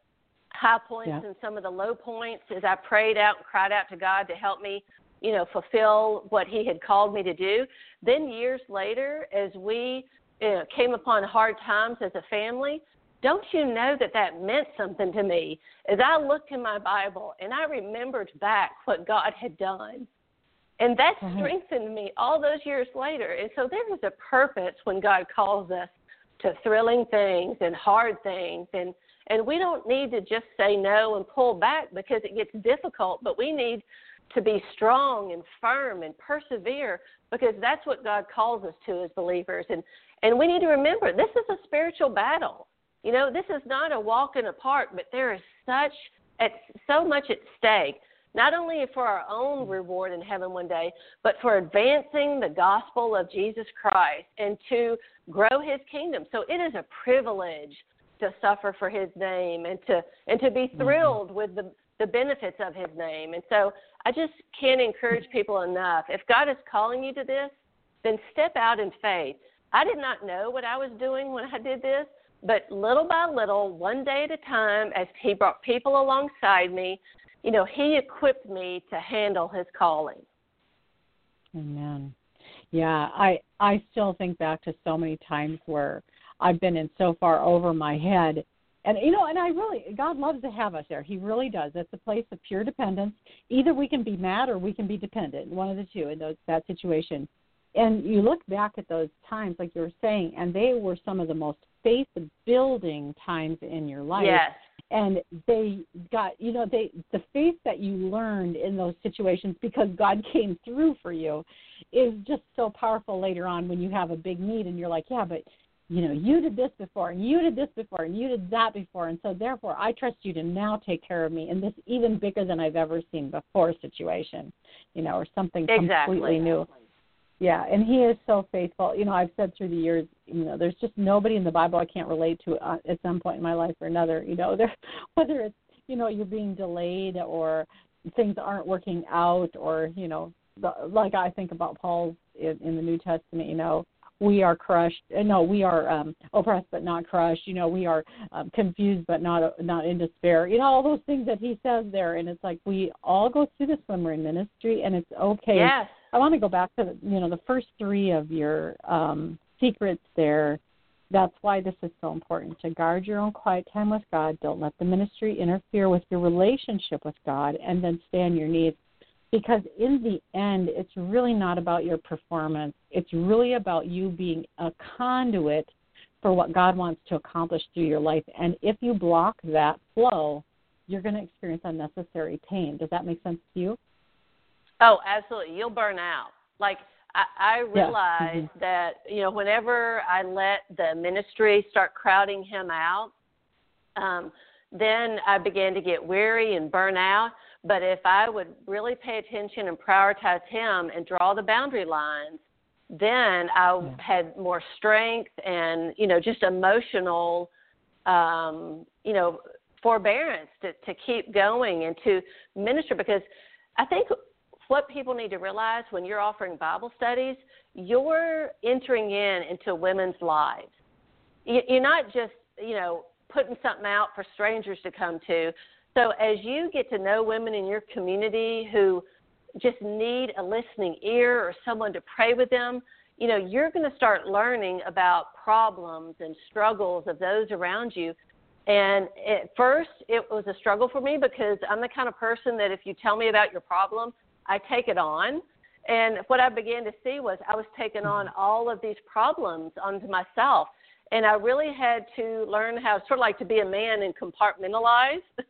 high points Yeah. and some of the low points as I prayed out and cried out to God to help me, you know, fulfill what He had called me to do. Then years later, as we you know, came upon hard times as a family, don't you know that that meant something to me? As I looked in my Bible and I remembered back what God had done. And that Right. strengthened me all those years later. And so there is a purpose when God calls us to thrilling things and hard things and and we don't need to just say no and pull back because it gets difficult, but we need to be strong and firm and persevere because that's what God calls us to as believers. And and we need to remember this is a spiritual battle. You know, this is not a walk in the park, but there is such at so much at stake, not only for our own reward in heaven one day, but for advancing the gospel of Jesus Christ and to grow his kingdom. So it is a privilege to suffer for his name and to and to be mm-hmm. thrilled with the the benefits of his name. And so I just can't encourage people enough. If God is calling you to this, then step out in faith. I did not know what I was doing when I did this, but little by little, one day at a time, as he brought people alongside me, you know, he equipped me to handle his calling. Amen. Yeah, I I still think back to so many times where I've been in so far over my head. And you know, and I really God loves to have us there. He really does. It's a place of pure dependence. Either we can be mad or we can be dependent. One of the two in those that situation. And you look back at those times, like you were saying, and they were some of the most faith building times in your life Yes. and they got you know they the faith that you learned in those situations because God came through for you is just so powerful later on when you have a big need and you're like yeah but you know you did this before and you did this before and you did that before and so therefore I trust you to now take care of me in this even bigger than I've ever seen before situation you know or something Exactly. completely new yeah, and he is so faithful. You know, I've said through the years, you know, there's just nobody in the Bible I can't relate to uh, at some point in my life or another. You know, there, whether it's you know you're being delayed or things aren't working out, or you know, the, like I think about Paul in, in the New Testament. You know, we are crushed. uh, No, we are um, oppressed but not crushed. You know, we are um, confused but not not in despair. You know, all those things that he says there, and it's like we all go through this when we're in ministry, and it's okay. Yes. I want to go back to the, you know the first three of your um, secrets there. That's why this is so important to guard your own quiet time with God. Don't let the ministry interfere with your relationship with God, and then stay on your knees. Because in the end, it's really not about your performance. It's really about you being a conduit for what God wants to accomplish through your life. And if you block that flow, you're going to experience unnecessary pain. Does that make sense to you? Oh, absolutely. You'll burn out. Like I, I Yeah. realized Mhm. that you know whenever I let the ministry start crowding him out, um, then I began to get weary and burn out. But if I would really pay attention and prioritize him and draw the boundary lines, then I Yeah. had more strength and you know just emotional, um, you know, forbearance to to keep going and to minister because I think what people need to realize when you're offering Bible studies, you're entering in into women's lives. You- You're not just, you know, putting something out for strangers to come to. So as you get to know women in your community who just need a listening ear or someone to pray with them, you know, you're going to start learning about problems and struggles of those around you. And at first, it was a struggle for me because I'm the kind of person that if you tell me about your problem, I take it on. And what I began to see was I was taking on mm-hmm. all of these problems onto myself. And I really had to learn how, sort of like to be a man and compartmentalize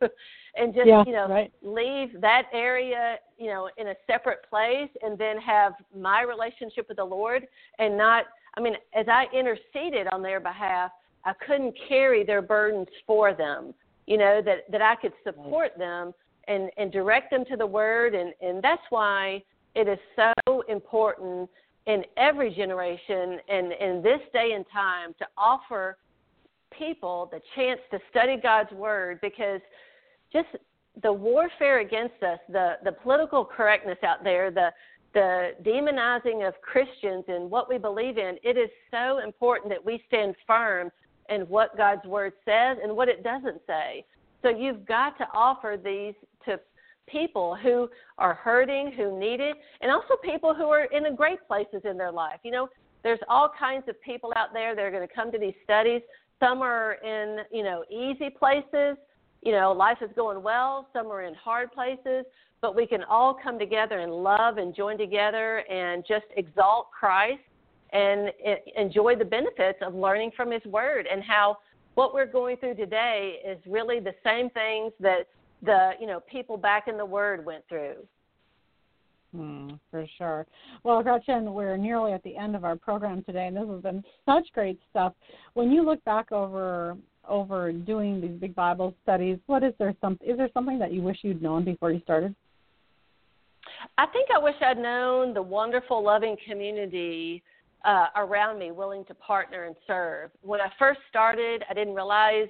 and just, Yeah, you know, right. leave that area, you know, in a separate place and then have my relationship with the Lord and not, I mean, as I interceded on their behalf, I couldn't carry their burdens for them, you know, that, that I could support them and, and direct them to the word. And, and that's why it is so important in every generation and in this day and time to offer people the chance to study God's word because just the warfare against us, the, the political correctness out there, the the demonizing of Christians and what we believe in, it is so important that we stand firm in what God's word says and what it doesn't say. So you've got to offer these people who are hurting, who need it, and also people who are in great places in their life. You know, there's all kinds of people out there that are going to come to these studies. Some are in, you know, easy places. You know, life is going well. Some are in hard places. But we can all come together and love and join together and just exalt Christ and enjoy the benefits of learning from His Word and how what we're going through today is really the same things that the you know people back in the Word went through. Hmm, for sure. Well, Gretchen, we're nearly at the end of our program today, and this has been such great stuff. When you look back over over doing these big Bible studies, what is there some is there something that you wish you'd known before you started? I think I wish I'd known the wonderful, loving community uh, around me willing to partner and serve. When I first started, I didn't realize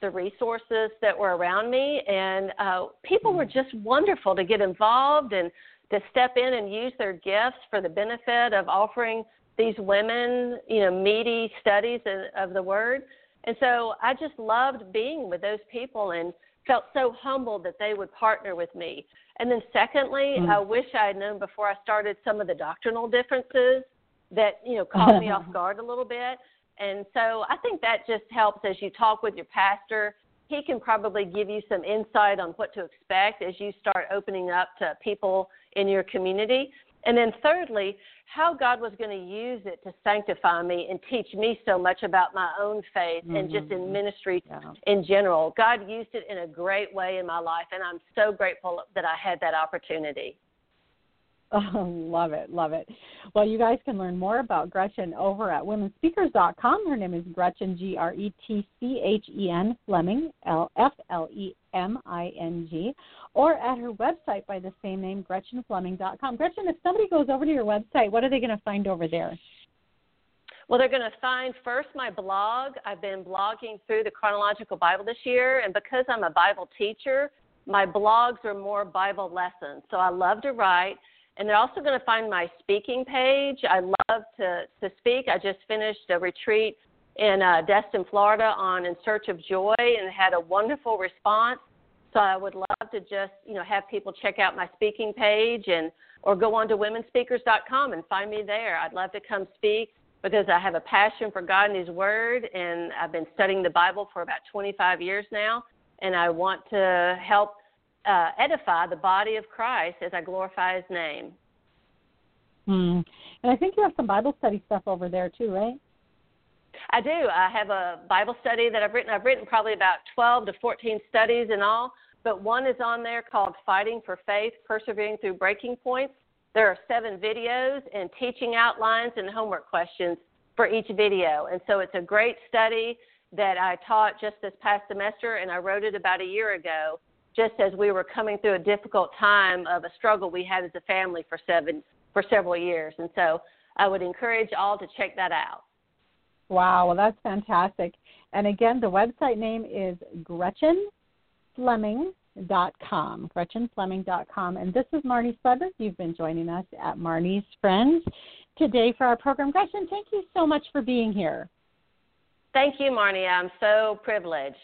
the resources that were around me, and uh, people were just wonderful to get involved and to step in and use their gifts for the benefit of offering these women, you know, meaty studies of the Word. And so I just loved being with those people and felt so humbled that they would partner with me. And then, secondly, mm-hmm. I wish I had known before I started some of the doctrinal differences that you know caught me off guard a little bit. And so I think that just helps as you talk with your pastor. He can probably give you some insight on what to expect as you start opening up to people in your community. And then, thirdly, how God was going to use it to sanctify me and teach me so much about my own faith mm-hmm. and just in mm-hmm. ministry yeah. in general. God used it in a great way in my life, and I'm so grateful that I had that opportunity. Oh, love it, love it. Well, you guys can learn more about Gretchen over at womenspeakers.com. Her name is Gretchen, G R E T C H E N Fleming, L F L E M I N G, or at her website by the same name, GretchenFleming.com. Gretchen, if somebody goes over to your website, what are they going to find over there? Well, they're going to find first my blog. I've been blogging through the chronological Bible this year, and because I'm a Bible teacher, my blogs are more Bible lessons. So I love to write and they're also going to find my speaking page. I love to, to speak. I just finished a retreat in uh, Destin, Florida on In Search of Joy and had a wonderful response. So I would love to just, you know, have people check out my speaking page and or go on to womenspeakers.com and find me there. I'd love to come speak because I have a passion for God and His Word, and I've been studying the Bible for about 25 years now, and I want to help uh, edify the body of Christ as I glorify His name. Hmm. And I think you have some Bible study stuff over there too, right? I do. I have a Bible study that I've written. I've written probably about 12 to 14 studies in all, but one is on there called Fighting for Faith Persevering Through Breaking Points. There are seven videos and teaching outlines and homework questions for each video. And so it's a great study that I taught just this past semester, and I wrote it about a year ago just as we were coming through a difficult time of a struggle we had as a family for seven for several years. And so I would encourage all to check that out. Wow, well that's fantastic. And again, the website name is GretchenFleming.com. GretchenFleming.com. And this is Marnie Swedberg. You've been joining us at Marnie's Friends today for our program. Gretchen, thank you so much for being here. Thank you, Marnie. I'm so privileged.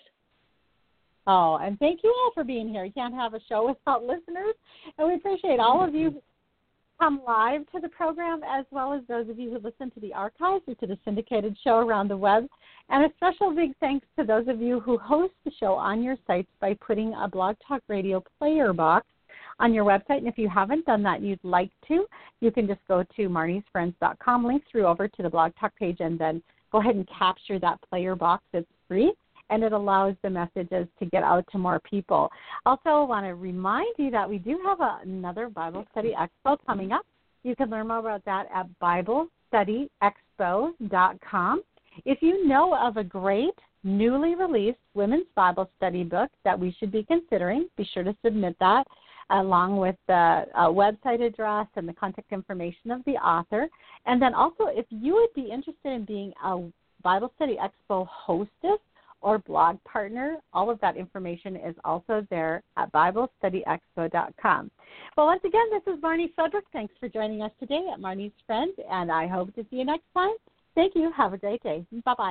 Oh, and thank you all for being here. You can't have a show without listeners, and we appreciate all of you come live to the program as well as those of you who listen to the archives or to the syndicated show around the web. And a special big thanks to those of you who host the show on your sites by putting a Blog Talk Radio player box on your website. And if you haven't done that you'd like to, you can just go to marniesfriends.com, link through over to the Blog Talk page, and then go ahead and capture that player box. It's free and it allows the messages to get out to more people. Also, want to remind you that we do have a, another Bible Study Expo coming up. You can learn more about that at BibleStudyExpo.com. If you know of a great newly released women's Bible study book that we should be considering, be sure to submit that along with the uh, website address and the contact information of the author. And then also, if you would be interested in being a Bible Study Expo hostess, or blog partner. All of that information is also there at BibleStudyExpo.com. Well, once again, this is Marnie Swedberg. Thanks for joining us today at Marnie's Friends, and I hope to see you next time. Thank you. Have a great day. Bye bye.